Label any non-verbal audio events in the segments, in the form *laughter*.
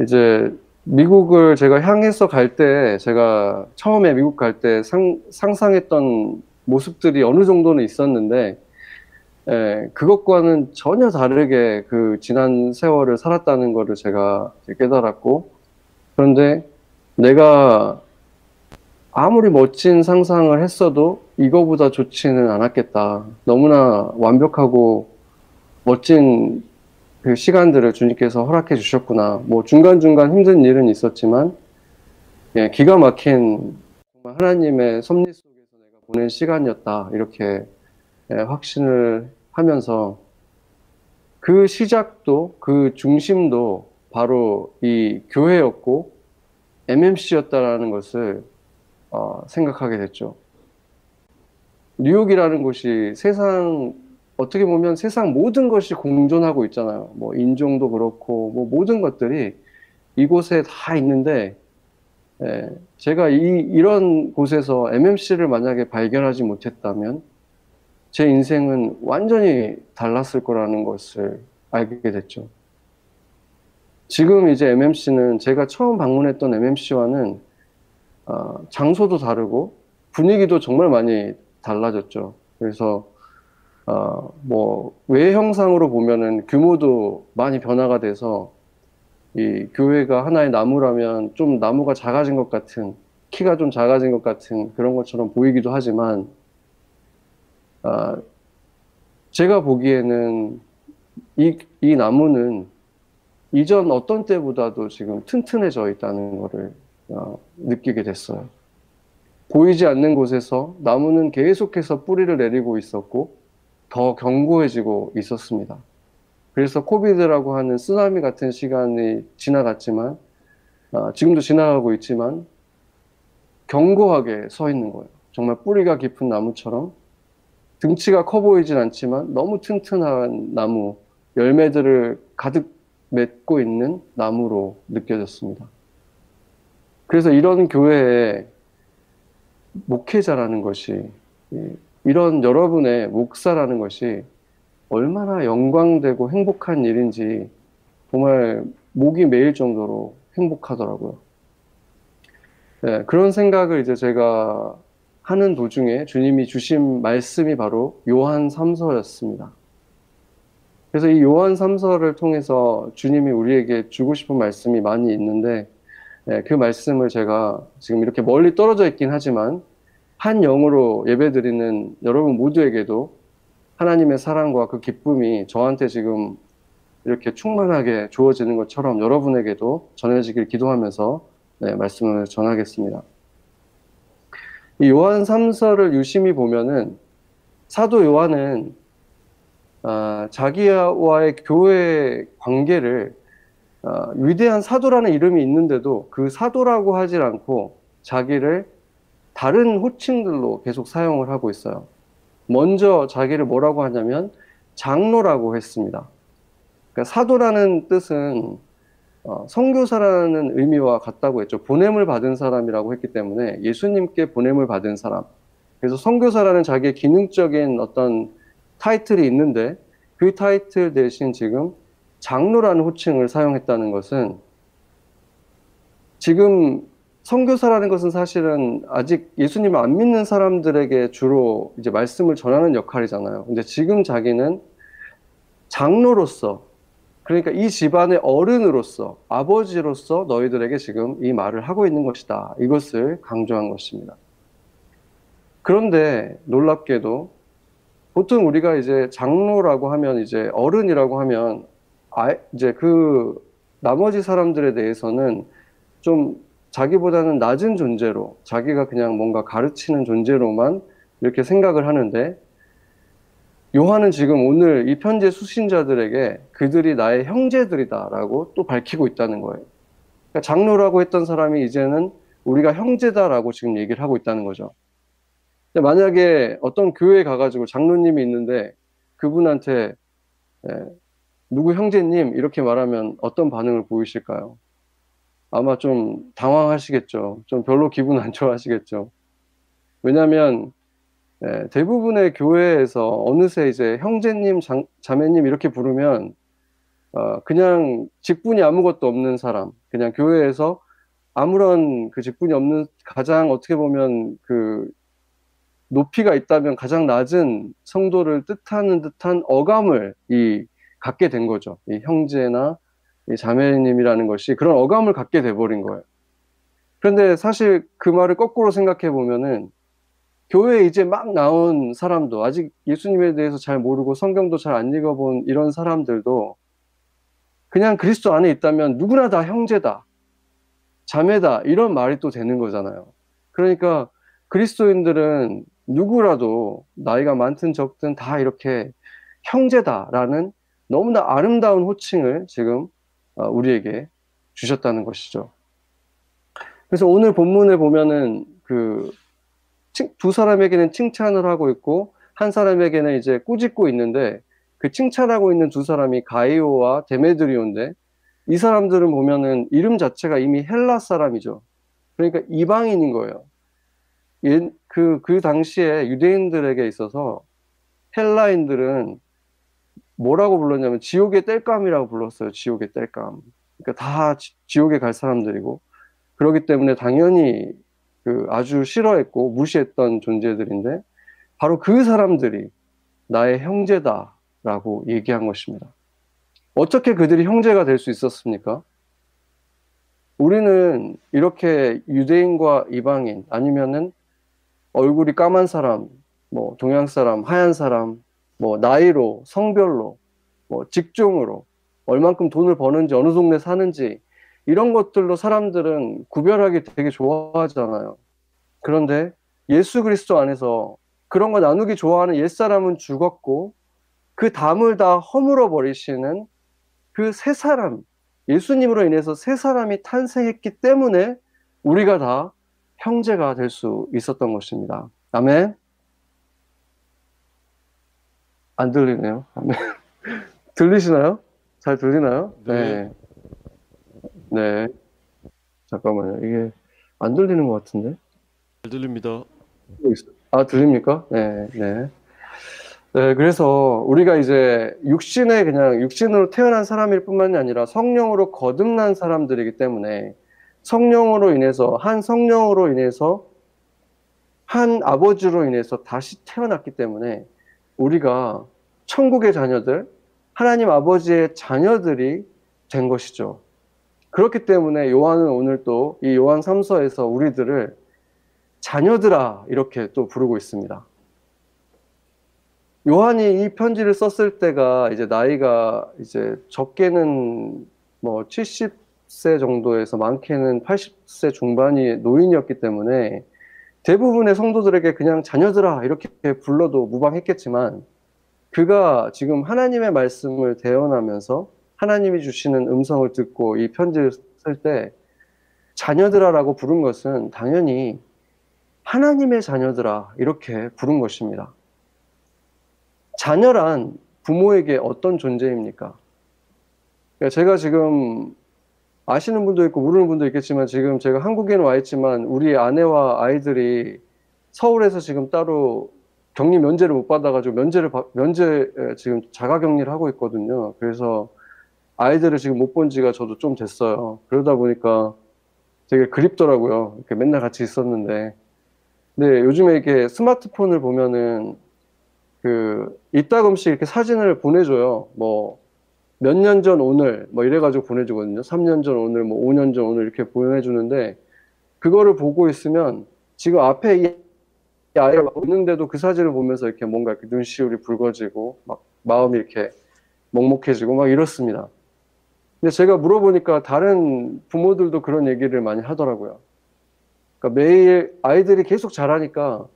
이제 미국을 제가 향해서 갈 때 제가 처음에 미국 갈 때 상상했던 모습들이 어느 정도는 있었는데 예, 그것과는 전혀 다르게 그 지난 세월을 살았다는 것을 제가 깨달았고 그런데 내가 아무리 멋진 상상을 했어도 이거보다 좋지는 않았겠다. 너무나 완벽하고 멋진 그 시간들을 주님께서 허락해 주셨구나. 뭐 중간중간 힘든 일은 있었지만, 예, 기가 막힌 하나님의 섭리 속에서 내가 보낸 시간이었다. 이렇게 예, 확신을 하면서 그 시작도 그 중심도 바로 이 교회였고 MMC였다라는 것을 어, 생각하게 됐죠. 뉴욕이라는 곳이 세상 어떻게 보면 세상 모든 것이 공존하고 있잖아요. 뭐 인종도 그렇고 뭐 모든 것들이 이곳에 다 있는데 예, 제가 이, 이런 곳에서 MMC를 만약에 발견하지 못했다면 제 인생은 완전히 달랐을 거라는 것을 알게 됐죠. 지금 이제 MMC는 제가 처음 방문했던 MMC와는 어, 장소도 다르고 분위기도 정말 많이 달라졌죠. 그래서 어, 뭐 외형상으로 보면은 규모도 많이 변화가 돼서 이 교회가 하나의 나무라면 좀 나무가 작아진 것 같은 키가 좀 작아진 것 같은 그런 것처럼 보이기도 하지만 어, 제가 보기에는 이, 이 나무는 이전 어떤 때보다도 지금 튼튼해져 있다는 것을 어, 느끼게 됐어요. 보이지 않는 곳에서 나무는 계속해서 뿌리를 내리고 있었고 더 견고해지고 있었습니다. 그래서 코비드라고 하는 쓰나미 같은 시간이 지나갔지만 어, 지금도 지나가고 있지만 견고하게 서 있는 거예요. 정말 뿌리가 깊은 나무처럼 등치가 커 보이진 않지만 너무 튼튼한 나무, 열매들을 가득 맺고 있는 나무로 느껴졌습니다. 그래서 이런 교회에 목회자라는 것이 이런 여러분의 목사라는 것이 얼마나 영광되고 행복한 일인지 정말 목이 메일 정도로 행복하더라고요. 네, 그런 생각을 이제 제가 하는 도중에 주님이 주신 말씀이 바로 요한 3서였습니다. 그래서 이 요한 3서를 통해서 주님이 우리에게 주고 싶은 말씀이 많이 있는데 네, 그 말씀을 제가 지금 이렇게 멀리 떨어져 있긴 하지만 한 영으로 예배드리는 여러분 모두에게도 하나님의 사랑과 그 기쁨이 저한테 지금 이렇게 충만하게 주어지는 것처럼 여러분에게도 전해지길 기도하면서 네, 말씀을 전하겠습니다. 이 요한 3서를 유심히 보면은 사도 요한은 어, 자기와의 교회 관계를 어, 위대한 사도라는 이름이 있는데도 그 사도라고 하질 않고 자기를 다른 호칭들로 계속 사용을 하고 있어요. 먼저 자기를 뭐라고 하냐면 장로라고 했습니다. 그러니까 사도라는 뜻은 어, 성교사라는 의미와 같다고 했죠. 보냄을 받은 사람이라고 했기 때문에 예수님께 보냄을 받은 사람. 그래서 성교사라는 자기의 기능적인 어떤 타이틀이 있는데 그 타이틀 대신 지금 장로라는 호칭을 사용했다는 것은 지금 선교사라는 것은 사실은 아직 예수님을 안 믿는 사람들에게 주로 이제 말씀을 전하는 역할이잖아요. 근데 지금 자기는 장로로서 그러니까 이 집안의 어른으로서 아버지로서 너희들에게 지금 이 말을 하고 있는 것이다. 이것을 강조한 것입니다. 그런데 놀랍게도 보통 우리가 이제 장로라고 하면 이제 어른이라고 하면 아 이제 그 나머지 사람들에 대해서는 좀 자기보다는 낮은 존재로 자기가 그냥 뭔가 가르치는 존재로만 이렇게 생각을 하는데 요한은 지금 오늘 이 편지의 수신자들에게 그들이 나의 형제들이다라고 또 밝히고 있다는 거예요. 그러니까 장로라고 했던 사람이 이제는 우리가 형제다라고 지금 얘기를 하고 있다는 거죠. 만약에 어떤 교회에 가가지고 장로님이 있는데 그분한테 예, 누구 형제님 이렇게 말하면 어떤 반응을 보이실까요? 아마 좀 당황하시겠죠. 좀 별로 기분 안 좋아하시겠죠. 왜냐하면 네, 대부분의 교회에서 어느새 이제 형제님, 장, 자매님 이렇게 부르면 어, 그냥 직분이 아무것도 없는 사람, 그냥 교회에서 아무런 그 직분이 없는 가장 어떻게 보면 그 높이가 있다면 가장 낮은 성도를 뜻하는 듯한 어감을 이 갖게 된 거죠. 이 형제나 이 자매님이라는 것이 그런 어감을 갖게 돼 버린 거예요. 그런데 사실 그 말을 거꾸로 생각해 보면은 교회에 이제 막 나온 사람도 아직 예수님에 대해서 잘 모르고 성경도 잘 안 읽어본 이런 사람들도 그냥 그리스도 안에 있다면 누구나 다 형제다, 자매다 이런 말이 또 되는 거잖아요. 그러니까 그리스도인들은 누구라도 나이가 많든 적든 다 이렇게 형제다라는 너무나 아름다운 호칭을 지금 어, 우리에게 주셨다는 것이죠. 그래서 오늘 본문을 보면은 그 두 사람에게는 칭찬을 하고 있고 한 사람에게는 이제 꾸짖고 있는데 그 칭찬하고 있는 두 사람이 가이오와 데메드리오인데 이 사람들은 보면은 이름 자체가 이미 헬라 사람이죠. 그러니까 이방인인 거예요. 그, 그 당시에 유대인들에게 있어서 헬라인들은 뭐라고 불렀냐면 지옥의 땔감이라고 불렀어요. 지옥의 땔감. 그러니까 다 지, 지옥에 갈 사람들이고 그렇기 때문에 당연히 그 아주 싫어했고 무시했던 존재들인데 바로 그 사람들이 나의 형제다라고 얘기한 것입니다. 어떻게 그들이 형제가 될 수 있었습니까? 우리는 이렇게 유대인과 이방인 아니면은 얼굴이 까만 사람, 뭐 동양 사람, 하얀 사람, 뭐 나이로, 성별로, 뭐 직종으로, 얼만큼 돈을 버는지, 어느 동네 사는지 이런 것들로 사람들은 구별하기 되게 좋아하잖아요. 그런데 예수 그리스도 안에서 그런 거 나누기 좋아하는 옛사람은 죽었고 그 담을 다 허물어 버리시는 그새 사람, 예수님으로 인해서 새 사람이 탄생했기 때문에 우리가 다 형제가 될 수 있었던 것입니다. 아멘. 안 들리네요. *laughs* 들리시나요? 잘 들리나요? 네. 네. 잠깐만요. 이게 안 들리는 것 같은데? 잘 들립니다. 아, 들립니까? 네, 네. 네, 그래서 우리가 이제 육신에 그냥 육신으로 태어난 사람일 뿐만이 아니라 성령으로 거듭난 사람들이기 때문에 성령으로 인해서 한 성령으로 인해서 한 아버지로 인해서 다시 태어났기 때문에 우리가 천국의 자녀들, 하나님 아버지의 자녀들이 된 것이죠. 그렇기 때문에 요한은 오늘 또 이 요한 3서에서 우리들을 자녀들아 이렇게 또 부르고 있습니다. 요한이 이 편지를 썼을 때가 이제 나이가 이제 적게는 뭐 70세 정도에서 많게는 80세 중반이 노인이었기 때문에 대부분의 성도들에게 그냥 자녀들아 이렇게 불러도 무방했겠지만 그가 지금 하나님의 말씀을 대언하면서 하나님이 주시는 음성을 듣고 이 편지를 쓸 때 자녀들아라고 부른 것은 당연히 하나님의 자녀들아 이렇게 부른 것입니다. 자녀란 부모에게 어떤 존재입니까? 그러니까 제가 지금 아시는 분도 있고 모르는 분도 있겠지만 지금 제가 한국에는 와 있지만 우리 아내와 아이들이 서울에서 지금 따로 격리 면제를 못 받아가지고 면제를 면제 지금 자가 격리를 하고 있거든요. 그래서 아이들을 지금 못 본 지가 저도 좀 됐어요. 그러다 보니까 되게 그립더라고요. 이렇게 맨날 같이 있었는데. 근데 요즘에 이렇게 스마트폰을 보면은 그 이따금씩 이렇게 사진을 보내줘요. 뭐 몇 년 전 오늘 뭐 이래가지고 보내주거든요. 3년 전 오늘 뭐 5년 전 오늘 이렇게 보내주는데 그거를 보고 있으면 지금 앞에 이 아이가 있는데도 그 사진을 보면서 이렇게 뭔가 이렇게 눈시울이 붉어지고 막 마음이 이렇게 먹먹해지고 막 이렇습니다. 근데 제가 물어보니까 다른 부모들도 그런 얘기를 많이 하더라고요. 그러니까 매일 아이들이 계속 자라니까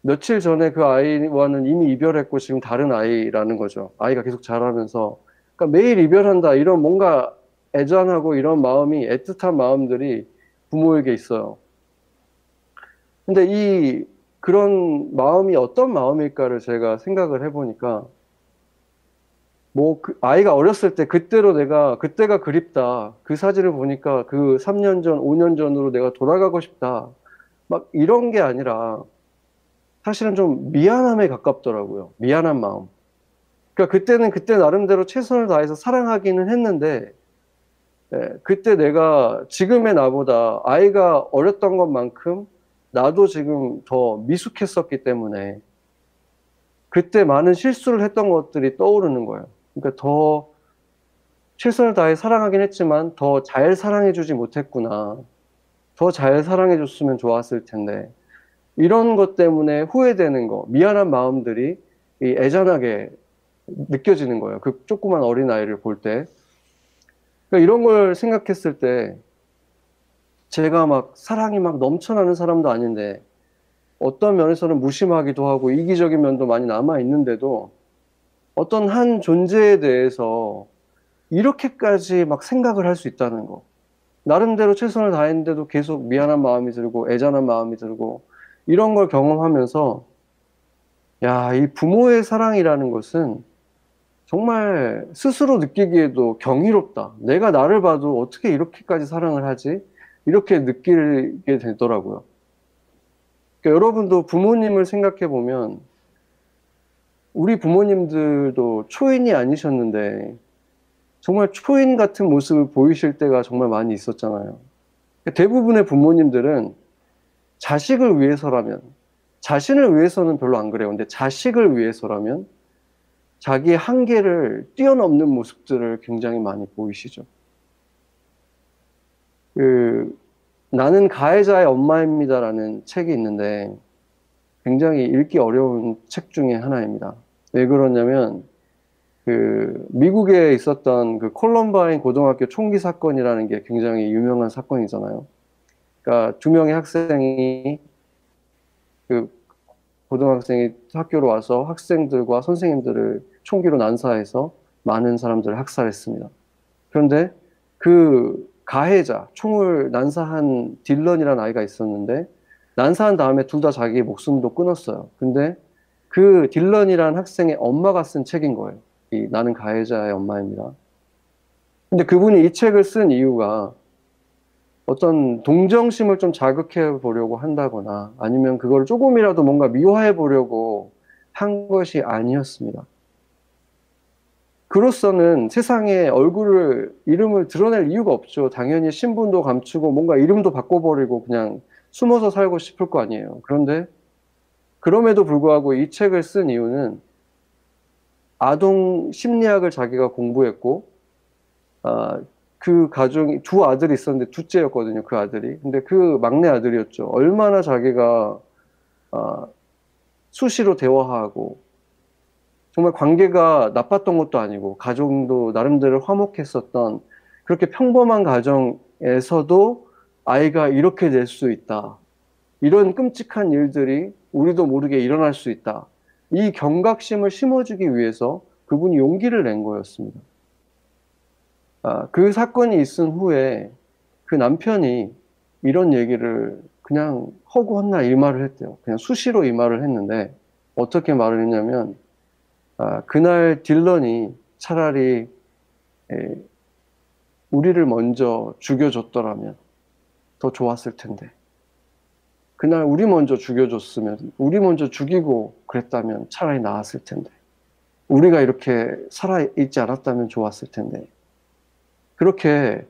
며칠 전에 그 아이와는 이미 이별했고 지금 다른 아이라는 거죠. 아이가 계속 자라면서. 그러니까 매일 이별한다. 이런 뭔가 애잔하고 이런 마음이 애틋한 마음들이 부모에게 있어요. 근데 이 그런 마음이 어떤 마음일까를 제가 생각을 해보니까 뭐 그 아이가 어렸을 때 그때로 내가 그때가 그립다. 그 사진을 보니까 그 3년 전, 5년 전으로 내가 돌아가고 싶다. 막 이런 게 아니라 사실은 좀 미안함에 가깝더라고요. 미안한 마음. 그러니까 그때는 그때 나름대로 최선을 다해서 사랑하기는 했는데 예, 그때 내가 지금의 나보다 아이가 어렸던 것만큼 나도 지금 더 미숙했었기 때문에 그때 많은 실수를 했던 것들이 떠오르는 거예요. 그러니까 더 최선을 다해 사랑하긴 했지만 더 잘 사랑해주지 못했구나. 더 잘 사랑해줬으면 좋았을 텐데. 이런 것 때문에 후회되는 거, 미안한 마음들이 애잔하게 느껴지는 거예요. 그 조그만 어린 아이를 볼 때. 그러니까 이런 걸 생각했을 때 제가 막 사랑이 막 넘쳐나는 사람도 아닌데 어떤 면에서는 무심하기도 하고 이기적인 면도 많이 남아 있는데도 어떤 한 존재에 대해서 이렇게까지 막 생각을 할 수 있다는 거. 나름대로 최선을 다했는데도 계속 미안한 마음이 들고 애잔한 마음이 들고 이런 걸 경험하면서 야, 이 부모의 사랑이라는 것은 정말 스스로 느끼기에도 경이롭다. 내가 나를 봐도 어떻게 이렇게까지 사랑을 하지? 이렇게 느끼게 되더라고요. 그러니까 여러분도 부모님을 생각해 보면 우리 부모님들도 초인이 아니셨는데 정말 초인 같은 모습을 보이실 때가 정말 많이 있었잖아요. 그러니까 대부분의 부모님들은 자식을 위해서라면 자신을 위해서는 별로 안 그래요. 근데 자식을 위해서라면 자기의 한계를 뛰어넘는 모습들을 굉장히 많이 보이시죠. 그, 나는 가해자의 엄마입니다라는 책이 있는데 굉장히 읽기 어려운 책 중에 하나입니다. 왜 그러냐면 그 미국에 있었던 그 콜럼바인 고등학교 총기 사건이라는 게 굉장히 유명한 사건이잖아요. 그러니까 두 명의 학생이 그 고등학생이 학교로 와서 학생들과 선생님들을 총기로 난사해서 많은 사람들을 학살했습니다. 그런데 그 가해자, 총을 난사한 딜런이라는 아이가 있었는데 난사한 다음에 둘 다 자기 목숨도 끊었어요. 근데 그 딜런이라는 학생의 엄마가 쓴 책인 거예요. 이 나는 가해자의 엄마입니다. 근데 그분이 이 책을 쓴 이유가 어떤 동정심을 좀 자극해 보려고 한다거나 아니면 그걸 조금이라도 뭔가 미화해 보려고 한 것이 아니었습니다. 그로서는 세상에 얼굴을, 이름을 드러낼 이유가 없죠. 당연히 신분도 감추고 뭔가 이름도 바꿔버리고 그냥 숨어서 살고 싶을 거 아니에요. 그런데 그럼에도 불구하고 이 책을 쓴 이유는 아동 심리학을 자기가 공부했고, 아, 그 가정이 두 아들이 있었는데 둘째였거든요. 그 아들이. 근데 그 막내 아들이었죠. 얼마나 자기가 아, 수시로 대화하고 정말 관계가 나빴던 것도 아니고 가정도 나름대로 화목했었던 그렇게 평범한 가정에서도 아이가 이렇게 될 수 있다. 이런 끔찍한 일들이 우리도 모르게 일어날 수 있다. 이 경각심을 심어주기 위해서 그분이 용기를 낸 거였습니다. 아, 그 사건이 있은 후에 그 남편이 이런 얘기를 그냥 허구헌날 이 말을 했대요. 그냥 수시로 이 말을 했는데 어떻게 말을 했냐면 아, 그날 딜런이 차라리 에, 우리를 먼저 죽여줬더라면 더 좋았을 텐데. 그날 우리 먼저 죽여줬으면, 우리 먼저 죽이고 그랬다면 차라리 나았을 텐데. 우리가 이렇게 살아있지 않았다면 좋았을 텐데. 그렇게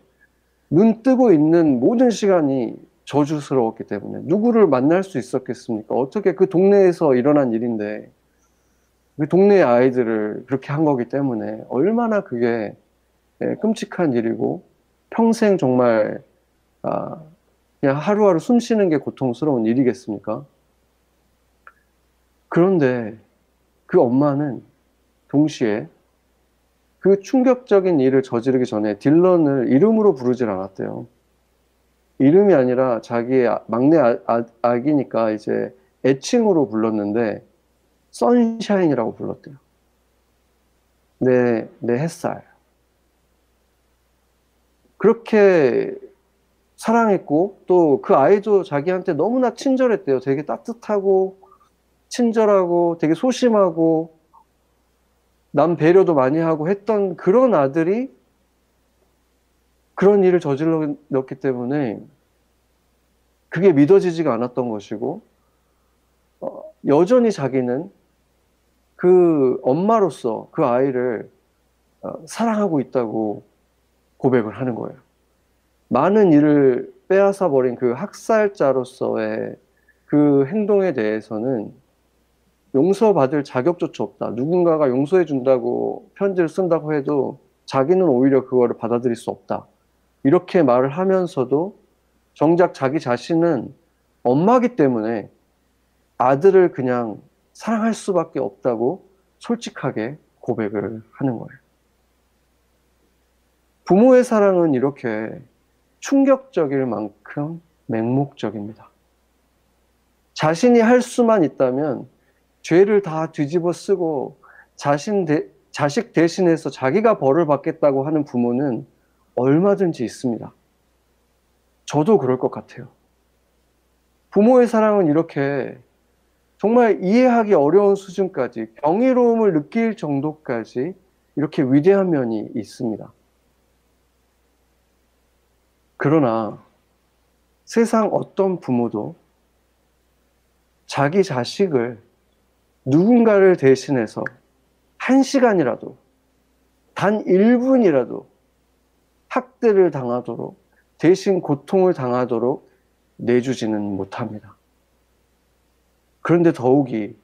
눈 뜨고 있는 모든 시간이 저주스러웠기 때문에 누구를 만날 수 있었겠습니까? 어떻게 그 동네에서 일어난 일인데 그 동네 아이들을 그렇게 한 거기 때문에 얼마나 그게 예, 끔찍한 일이고 평생 정말 아, 그냥 하루하루 숨 쉬는 게 고통스러운 일이겠습니까? 그런데 그 엄마는 동시에 그 충격적인 일을 저지르기 전에 딜런을 이름으로 부르질 않았대요. 이름이 아니라 자기의 아, 막내 아, 아, 아기니까 이제 애칭으로 불렀는데 선샤인이라고 불렀대요. 내, 내 햇살. 그렇게 사랑했고 또 그 아이도 자기한테 너무나 친절했대요. 되게 따뜻하고 친절하고 되게 소심하고 남 배려도 많이 하고 했던 그런 아들이 그런 일을 저질렀기 때문에 그게 믿어지지가 않았던 것이고 어, 여전히 자기는 그 엄마로서 그 아이를 어, 사랑하고 있다고 고백을 하는 거예요. 많은 일을 빼앗아 버린 그 학살자로서의 그 행동에 대해서는 용서받을 자격조차 없다. 누군가가 용서해 준다고 편지를 쓴다고 해도 자기는 오히려 그거를 받아들일 수 없다. 이렇게 말을 하면서도 정작 자기 자신은 엄마기 때문에 아들을 그냥 사랑할 수밖에 없다고 솔직하게 고백을 하는 거예요. 부모의 사랑은 이렇게 충격적일 만큼 맹목적입니다. 자신이 할 수만 있다면 죄를 다 뒤집어 쓰고 자신 대, 자식 대신해서 자기가 벌을 받겠다고 하는 부모는 얼마든지 있습니다. 저도 그럴 것 같아요. 부모의 사랑은 이렇게 정말 이해하기 어려운 수준까지 경이로움을 느낄 정도까지 이렇게 위대한 면이 있습니다. 그러나 세상 어떤 부모도 자기 자식을 누군가를 대신해서 한 시간이라도, 단 1분이라도 학대를 당하도록, 대신 고통을 당하도록 내주지는 못합니다. 그런데 더욱이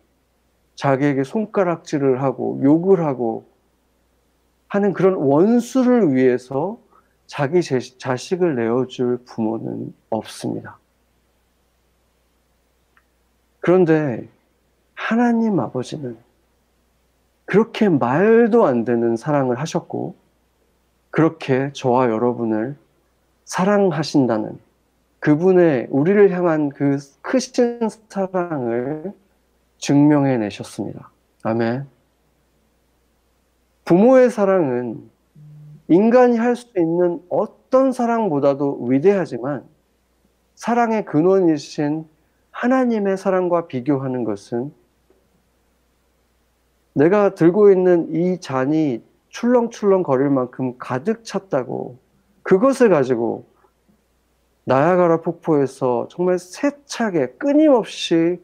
자기에게 손가락질을 하고 욕을 하고 하는 그런 원수를 위해서 자기 자식을 내어줄 부모는 없습니다. 그런데 하나님 아버지는 그렇게 말도 안 되는 사랑을 하셨고, 그렇게 저와 여러분을 사랑하신다는 그분의 우리를 향한 그 크신 사랑을 증명해 내셨습니다. 아멘. 부모의 사랑은 인간이 할 수 있는 어떤 사랑보다도 위대하지만 사랑의 근원이신 하나님의 사랑과 비교하는 것은 내가 들고 있는 이 잔이 출렁출렁 거릴 만큼 가득 찼다고 그것을 가지고 나야가라 폭포에서 정말 세차게 끊임없이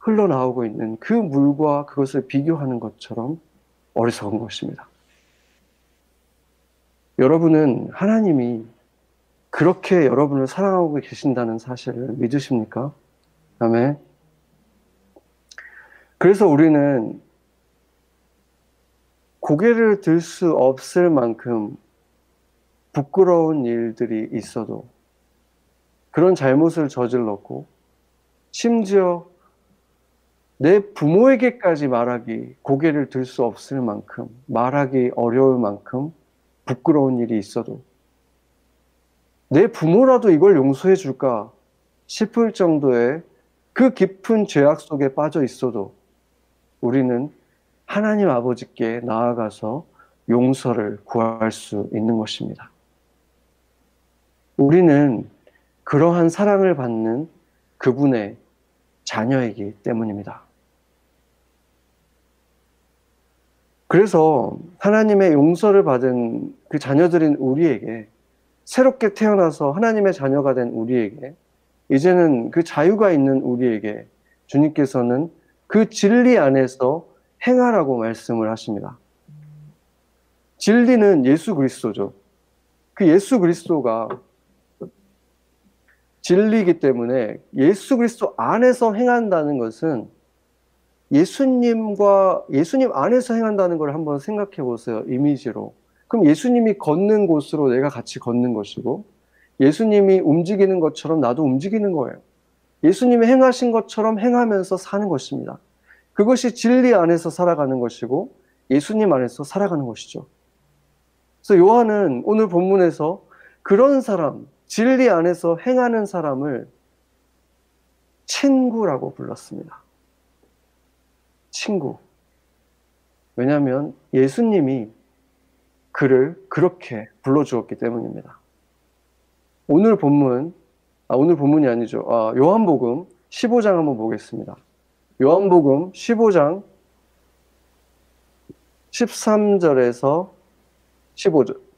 흘러나오고 있는 그 물과 그것을 비교하는 것처럼 어리석은 것입니다. 여러분은 하나님이 그렇게 여러분을 사랑하고 계신다는 사실을 믿으십니까? 아멘. 그래서 우리는 고개를 들 수 없을 만큼 부끄러운 일들이 있어도 그런 잘못을 저질렀고 심지어 내 부모에게까지 말하기 고개를 들 수 없을 만큼 말하기 어려울 만큼 부끄러운 일이 있어도 내 부모라도 이걸 용서해 줄까 싶을 정도의 그 깊은 죄악 속에 빠져 있어도 우리는 하나님 아버지께 나아가서 용서를 구할 수 있는 것입니다. 우리는 그러한 사랑을 받는 그분의 자녀이기 때문입니다. 그래서 하나님의 용서를 받은 그 자녀들인 우리에게 새롭게 태어나서 하나님의 자녀가 된 우리에게 이제는 그 자유가 있는 우리에게 주님께서는 그 진리 안에서 행하라고 말씀을 하십니다. 진리는 예수 그리스도죠. 그 예수 그리스도가 진리이기 때문에 예수 그리스도 안에서 행한다는 것은 예수님과 예수님 안에서 행한다는 걸 한번 생각해 보세요. 이미지로. 그럼 예수님이 걷는 곳으로 내가 같이 걷는 것이고 예수님이 움직이는 것처럼 나도 움직이는 거예요. 예수님이 행하신 것처럼 행하면서 사는 것입니다. 그것이 진리 안에서 살아가는 것이고 예수님 안에서 살아가는 것이죠. 그래서 요한은 오늘 본문에서 그런 사람, 진리 안에서 행하는 사람을 친구라고 불렀습니다. 친구. 왜냐하면 예수님이 그를 그렇게 불러주었기 때문입니다. 오늘 본문, 아, 오늘 본문이 아니죠. 아, 요한복음 15장 한번 보겠습니다. 요한복음 15장 13절에서 15절.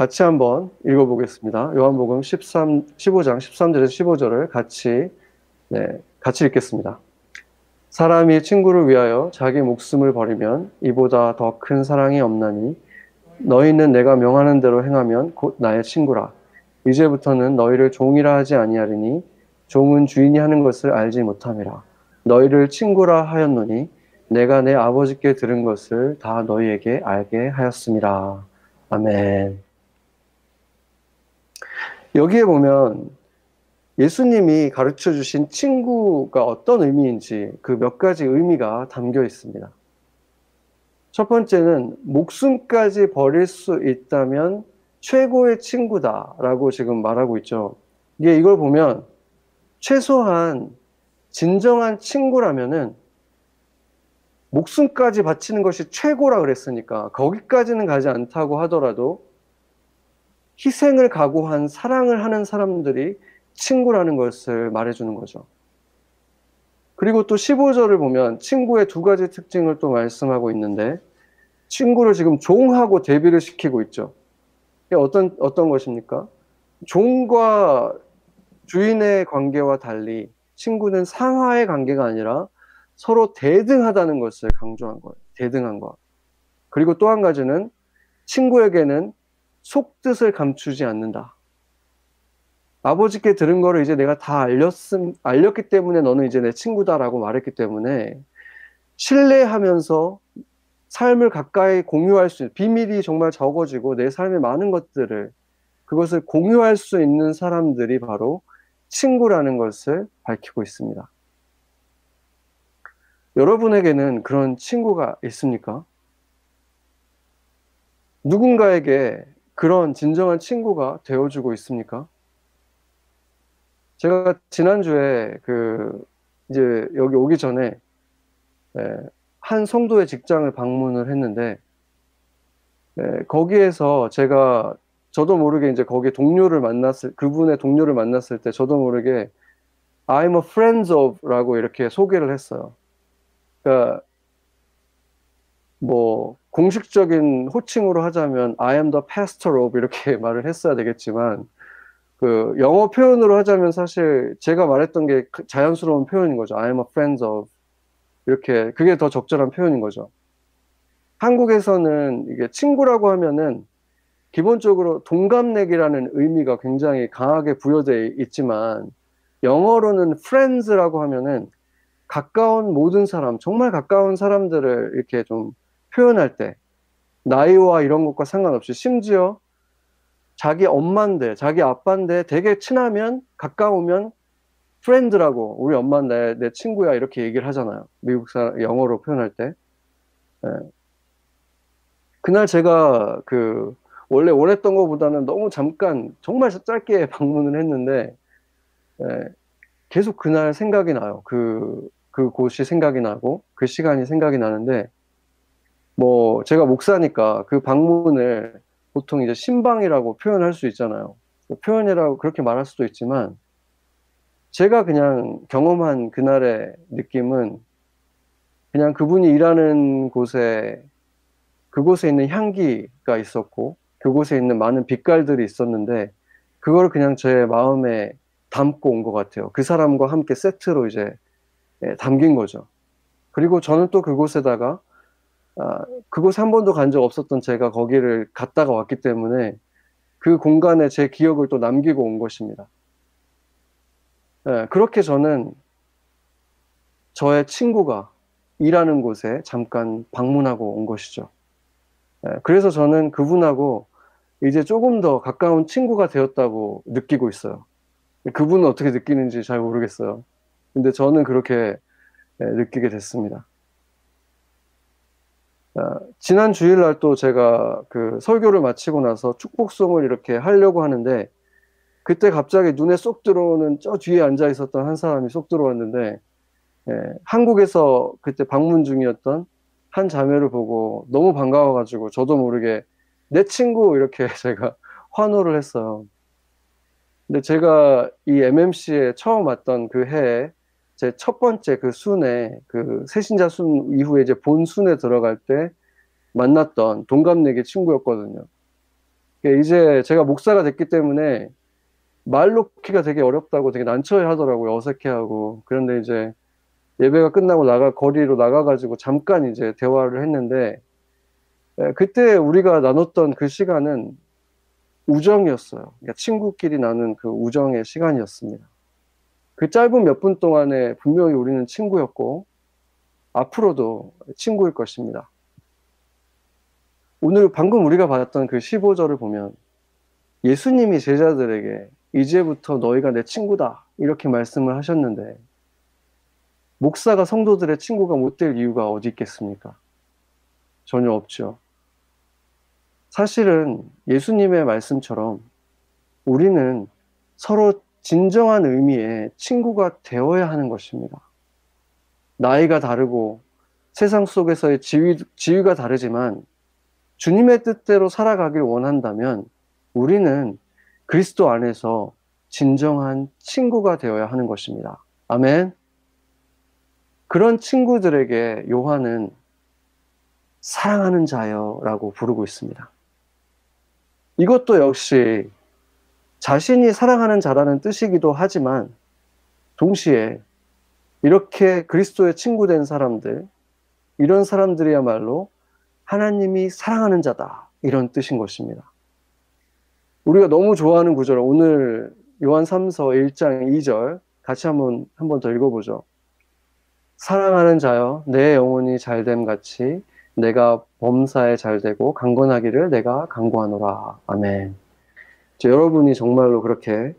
같이 한번 읽어보겠습니다. 요한복음 13, 15장 13절에서 15절을 같이, 네, 같이 읽겠습니다. 사람이 친구를 위하여 자기 목숨을 버리면 이보다 더 큰 사랑이 없나니 너희는 내가 명하는 대로 행하면 곧 나의 친구라. 이제부터는 너희를 종이라 하지 아니하리니 종은 주인이 하는 것을 알지 못함이라. 너희를 친구라 하였노니 내가 내 아버지께 들은 것을 다 너희에게 알게 하였습니다. 아멘. 여기에 보면 예수님이 가르쳐 주신 친구가 어떤 의미인지 그 몇 가지 의미가 담겨 있습니다. 첫 번째는 목숨까지 버릴 수 있다면 최고의 친구다라고 지금 말하고 있죠. 이게 이걸 보면 최소한 진정한 친구라면은 목숨까지 바치는 것이 최고라 그랬으니까 거기까지는 가지 않다고 하더라도 희생을 각오한 사랑을 하는 사람들이 친구라는 것을 말해주는 거죠. 그리고 또 15절을 보면 친구의 두 가지 특징을 또 말씀하고 있는데 친구를 지금 종하고 대비를 시키고 있죠. 어떤, 어떤 것입니까? 종과 주인의 관계와 달리 친구는 상하의 관계가 아니라 서로 대등하다는 것을 강조한 거예요. 대등한 것. 그리고 또 한 가지는 친구에게는 속뜻을 감추지 않는다. 아버지께 들은 거를 이제 내가 다 알렸음, 알렸기 때문에 너는 이제 내 친구다라고 말했기 때문에 신뢰하면서 삶을 가까이 공유할 수, 비밀이 정말 적어지고 내 삶의 많은 것들을 그것을 공유할 수 있는 사람들이 바로 친구라는 것을 밝히고 있습니다. 여러분에게는 그런 친구가 있습니까? 누군가에게 그런 진정한 친구가 되어주고 있습니까? 제가 지난주에 그 이제 여기 오기 전에 예, 한 성도의 직장을 방문을 했는데 예, 거기에서 제가 저도 모르게 이제 거기 동료를 만났을 그분의 동료를 만났을 때 저도 모르게 I'm a friend of라고 이렇게 소개를 했어요. 그러니까 뭐 공식적인 호칭으로 하자면 I am the pastor of 이렇게 *laughs* 말을 했어야 되겠지만 그 영어 표현으로 하자면 사실 제가 말했던 게그 자연스러운 표현인 거죠. I am a friend of 이렇게 그게 더 적절한 표현인 거죠. 한국에서는 이게 친구라고 하면은 기본적으로 동갑내기라는 의미가 굉장히 강하게 부여되어 있지만 영어로는 friends라고 하면은 가까운 모든 사람, 정말 가까운 사람들을 이렇게 좀 표현할 때 나이와 이런 것과 상관없이 심지어 자기 엄마인데, 자기 아빠인데 되게 친하면, 가까우면 프렌드라고 우리 엄마는 내, 내 친구야 이렇게 얘기를 하잖아요. 미국 사람 영어로 표현할 때. 네. 그날 제가 그 원래 원했던 것보다는 너무 잠깐 정말 짧게 *laughs* 방문을 했는데 네. 계속 그날 생각이 나요. 그, 그 곳이 생각이 나고 그 시간이 생각이 나는데 뭐 제가 목사니까 그 방문을 보통 이제 신방이라고 표현할 수 있잖아요. 표현이라고 그렇게 말할 수도 있지만 제가 그냥 경험한 그날의 느낌은 그냥 그분이 일하는 곳에 그곳에 있는 향기가 있었고 그곳에 있는 많은 빛깔들이 있었는데 그걸 그냥 제 마음에 담고 온 것 같아요. 그 사람과 함께 세트로 이제 예, 담긴 거죠. 그리고 저는 또 그곳에다가 아, 그곳에 한 번도 간 적 없었던 제가 거기를 갔다가 왔기 때문에 그 공간에 제 기억을 또 남기고 온 것입니다. 네, 그렇게 저는 저의 친구가 일하는 곳에 잠깐 방문하고 온 것이죠. 네, 그래서 저는 그분하고 이제 조금 더 가까운 친구가 되었다고 느끼고 있어요. 그분은 어떻게 느끼는지 잘 모르겠어요. 근데 저는 그렇게 네, 느끼게 됐습니다. 아, 지난 주일날 또 제가 그 설교를 마치고 나서 축복송을 이렇게 하려고 하는데 그때 갑자기 눈에 쏙 들어오는 저 뒤에 앉아 있었던 한 사람이 쏙 들어왔는데 예, 한국에서 그때 방문 중이었던 한 자매를 보고 너무 반가워가지고 저도 모르게 내 친구 이렇게 *laughs* 제가 환호를 했어요. 근데 제가 이 MMC에 처음 왔던 그 해에 제 첫 번째 그 순에 그 새신자 순 이후에 이제 본 순에 들어갈 때 만났던 동갑내기 친구였거든요. 이제 제가 목사가 됐기 때문에 말 놓기가 되게 어렵다고 되게 난처해 하더라고요. 어색해 하고. 그런데 이제 예배가 끝나고 나가 거리로 나가가지고 잠깐 이제 대화를 했는데 예, 그때 우리가 나눴던 그 시간은 우정이었어요. 그러니까 친구끼리 나눈 그 우정의 시간이었습니다. 그 짧은 몇 분 동안에 분명히 우리는 친구였고 앞으로도 친구일 것입니다. 오늘 방금 우리가 받았던 그 15절을 보면 예수님이 제자들에게 이제부터 너희가 내 친구다 이렇게 말씀을 하셨는데 목사가 성도들의 친구가 못 될 이유가 어디 있겠습니까? 전혀 없죠. 사실은 예수님의 말씀처럼 우리는 서로 진정한 의미의 친구가 되어야 하는 것입니다. 나이가 다르고 세상 속에서의 지위, 지위가 다르지만 주님의 뜻대로 살아가길 원한다면 우리는 그리스도 안에서 진정한 친구가 되어야 하는 것입니다. 아멘. 그런 친구들에게 요한은 사랑하는 자여라고 부르고 있습니다. 이것도 역시 자신이 사랑하는 자라는 뜻이기도 하지만 동시에 이렇게 그리스도의 친구 된 사람들, 이런 사람들이야말로 하나님이 사랑하는 자다. 이런 뜻인 것입니다. 우리가 너무 좋아하는 구절, 오늘 요한 3서 1장 2절 같이 한번, 한번 더 읽어보죠. 사랑하는 자여 내 영혼이 잘됨 같이 내가 범사에 잘되고 강건하기를 내가 강구하노라. 아멘. 여러분이 정말로 그렇게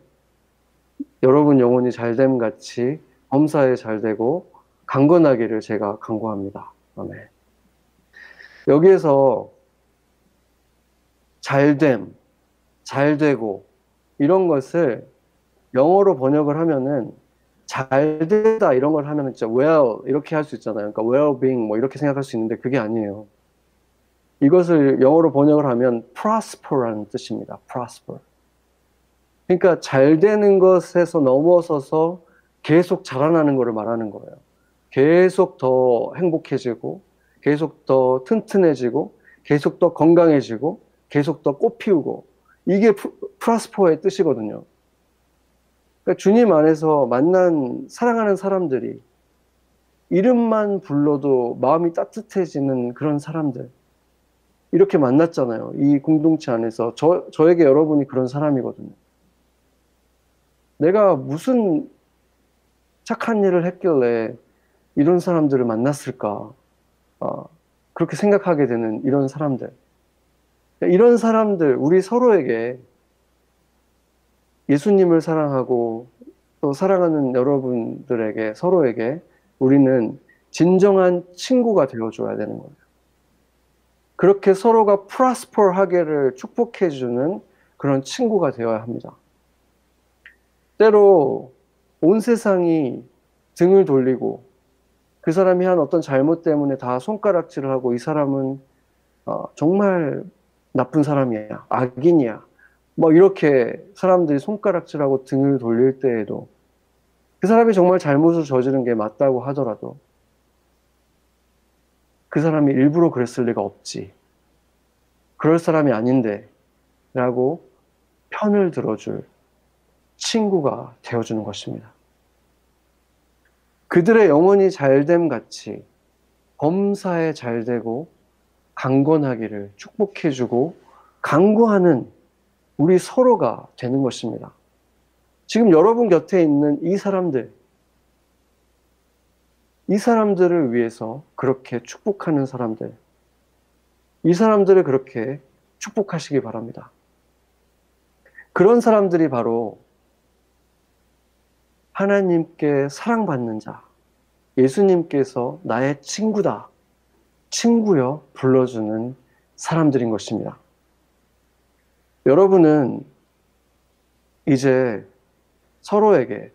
여러분 영혼이 잘됨 같이 범사에 잘되고 강건하기를 제가 강구합니다. 아멘. 여기에서 잘됨, 잘되고 이런 것을 영어로 번역을 하면은 잘 되다 이런 걸 하면 진짜 well 이렇게 할 수 있잖아요. 그러니까 well-being 뭐 이렇게 생각할 수 있는데 그게 아니에요. 이것을 영어로 번역을 하면 prosper라는 뜻입니다. prosper. 그러니까 잘 되는 것에서 넘어서서 계속 자라나는 것을 말하는 거예요. 계속 더 행복해지고, 계속 더 튼튼해지고, 계속 더 건강해지고, 계속 더 꽃 피우고, 이게 프라스퍼의 뜻이거든요. 그러니까 주님 안에서 만난 사랑하는 사람들이 이름만 불러도 마음이 따뜻해지는 그런 사람들 이렇게 만났잖아요. 이 공동체 안에서 저 저에게 여러분이 그런 사람이거든요. 내가 무슨 착한 일을 했길래 이런 사람들을 만났을까? 어, 그렇게 생각하게 되는 이런 사람들. 이런 사람들, 우리 서로에게 예수님을 사랑하고 또 사랑하는 여러분들에게 서로에게 우리는 진정한 친구가 되어줘야 되는 거예요. 그렇게 서로가 프라스퍼하게를 축복해주는 그런 친구가 되어야 합니다. 때로 온 세상이 등을 돌리고 그 사람이 한 어떤 잘못 때문에 다 손가락질을 하고 이 사람은 어, 정말 나쁜 사람이야, 악인이야, 뭐 이렇게 사람들이 손가락질하고 등을 돌릴 때에도 그 사람이 정말 잘못을 저지른 게 맞다고 하더라도 그 사람이 일부러 그랬을 리가 없지. 그럴 사람이 아닌데 라고 편을 들어줄 친구가 되어주는 것입니다. 그들의 영혼이 잘됨 같이 범사에 잘되고 강건하기를 축복해주고 강구하는 우리 서로가 되는 것입니다. 지금 여러분 곁에 있는 이 사람들, 이 사람들을 위해서 그렇게 축복하는 사람들, 이 사람들을 그렇게 축복하시기 바랍니다. 그런 사람들이 바로 하나님께 사랑받는 자, 예수님께서 나의 친구다, 친구여 불러주는 사람들인 것입니다. 여러분은 이제 서로에게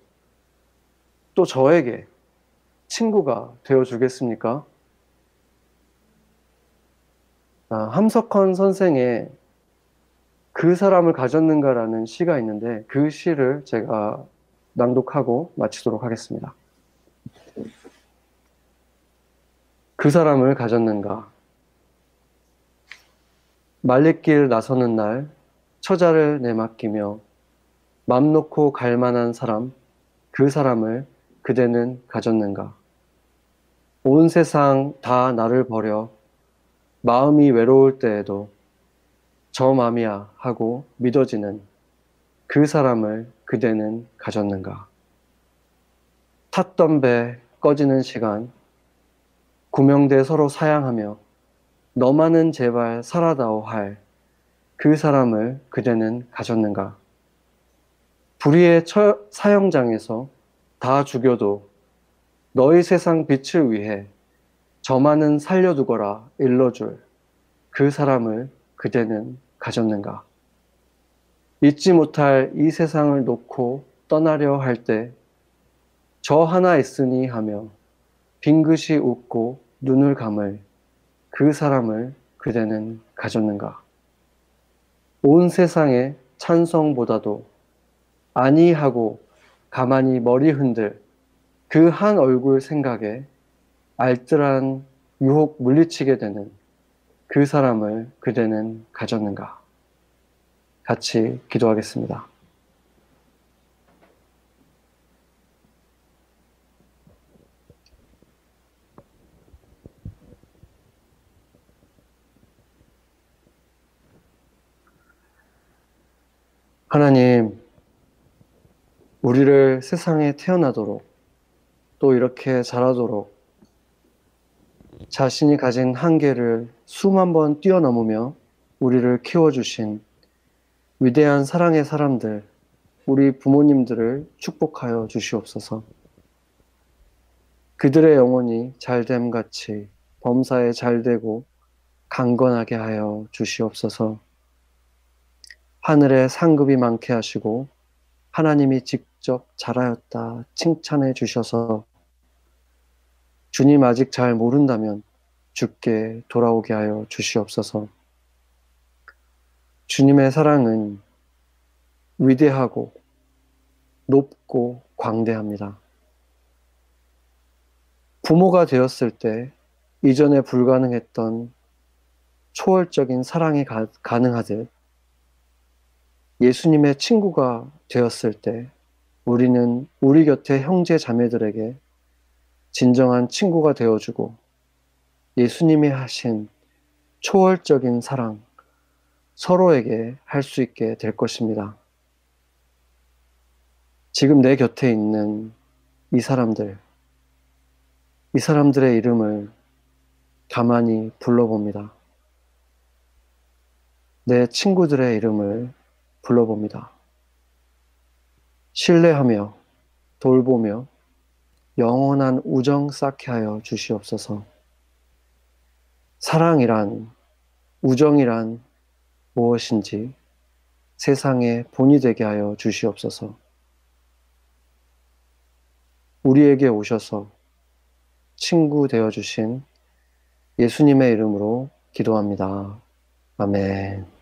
또 저에게 친구가 되어 주겠습니까? 아, 함석헌 선생의 그 사람을 가졌는가라는 시가 있는데 그 시를 제가 낭독하고 마치도록 하겠습니다. 그 사람을 가졌는가? 말리길 나서는 날 처자를 내맡기며 맘 놓고 갈 만한 사람, 그 사람을 그대는 가졌는가? 온 세상 다 나를 버려 마음이 외로울 때에도 저 맘이야 하고 믿어지는 그 사람을 그대는 가졌는가? 탔던 배 꺼지는 시간, 구명대 서로 사양하며 너만은 제발 살아다오 할 그 사람을 그대는 가졌는가? 불의의 처, 사형장에서 다 죽여도 너희 세상 빛을 위해 저만은 살려두거라 일러줄 그 사람을 그대는 가졌는가? 잊지 못할 이 세상을 놓고 떠나려 할 때 저 하나 있으니 하며 빙긋이 웃고 눈을 감을 그 사람을 그대는 가졌는가? 온 세상의 찬성보다도 아니하고 가만히 머리 흔들 그 한 얼굴 생각에 알뜰한 유혹 물리치게 되는 그 사람을 그대는 가졌는가? 같이 기도하겠습니다. 하나님, 우리를 세상에 태어나도록 또 이렇게 자라도록 자신이 가진 한계를 수만 번 뛰어넘으며 우리를 키워주신 위대한 사랑의 사람들, 우리 부모님들을 축복하여 주시옵소서. 그들의 영혼이 잘됨 같이 범사에 잘되고 강건하게 하여 주시옵소서. 하늘에 상급이 많게 하시고 하나님이 직접 잘하였다 칭찬해 주셔서 주님 아직 잘 모른다면 죽게 돌아오게 하여 주시옵소서. 주님의 사랑은 위대하고 높고 광대합니다. 부모가 되었을 때 이전에 불가능했던 초월적인 사랑이 가, 가능하듯 예수님의 친구가 되었을 때 우리는 우리 곁의 형제 자매들에게 진정한 친구가 되어주고 예수님이 하신 초월적인 사랑 서로에게 할 수 있게 될 것입니다. 지금 내 곁에 있는 이 사람들, 이 사람들의 이름을 가만히 불러봅니다. 내 친구들의 이름을 불러봅니다. 신뢰하며 돌보며 영원한 우정 쌓게 하여 주시옵소서. 사랑이란, 우정이란 무엇인지 세상에 본이 되게 하여 주시옵소서. 우리에게 오셔서 친구 되어 주신 예수님의 이름으로 기도합니다. 아멘.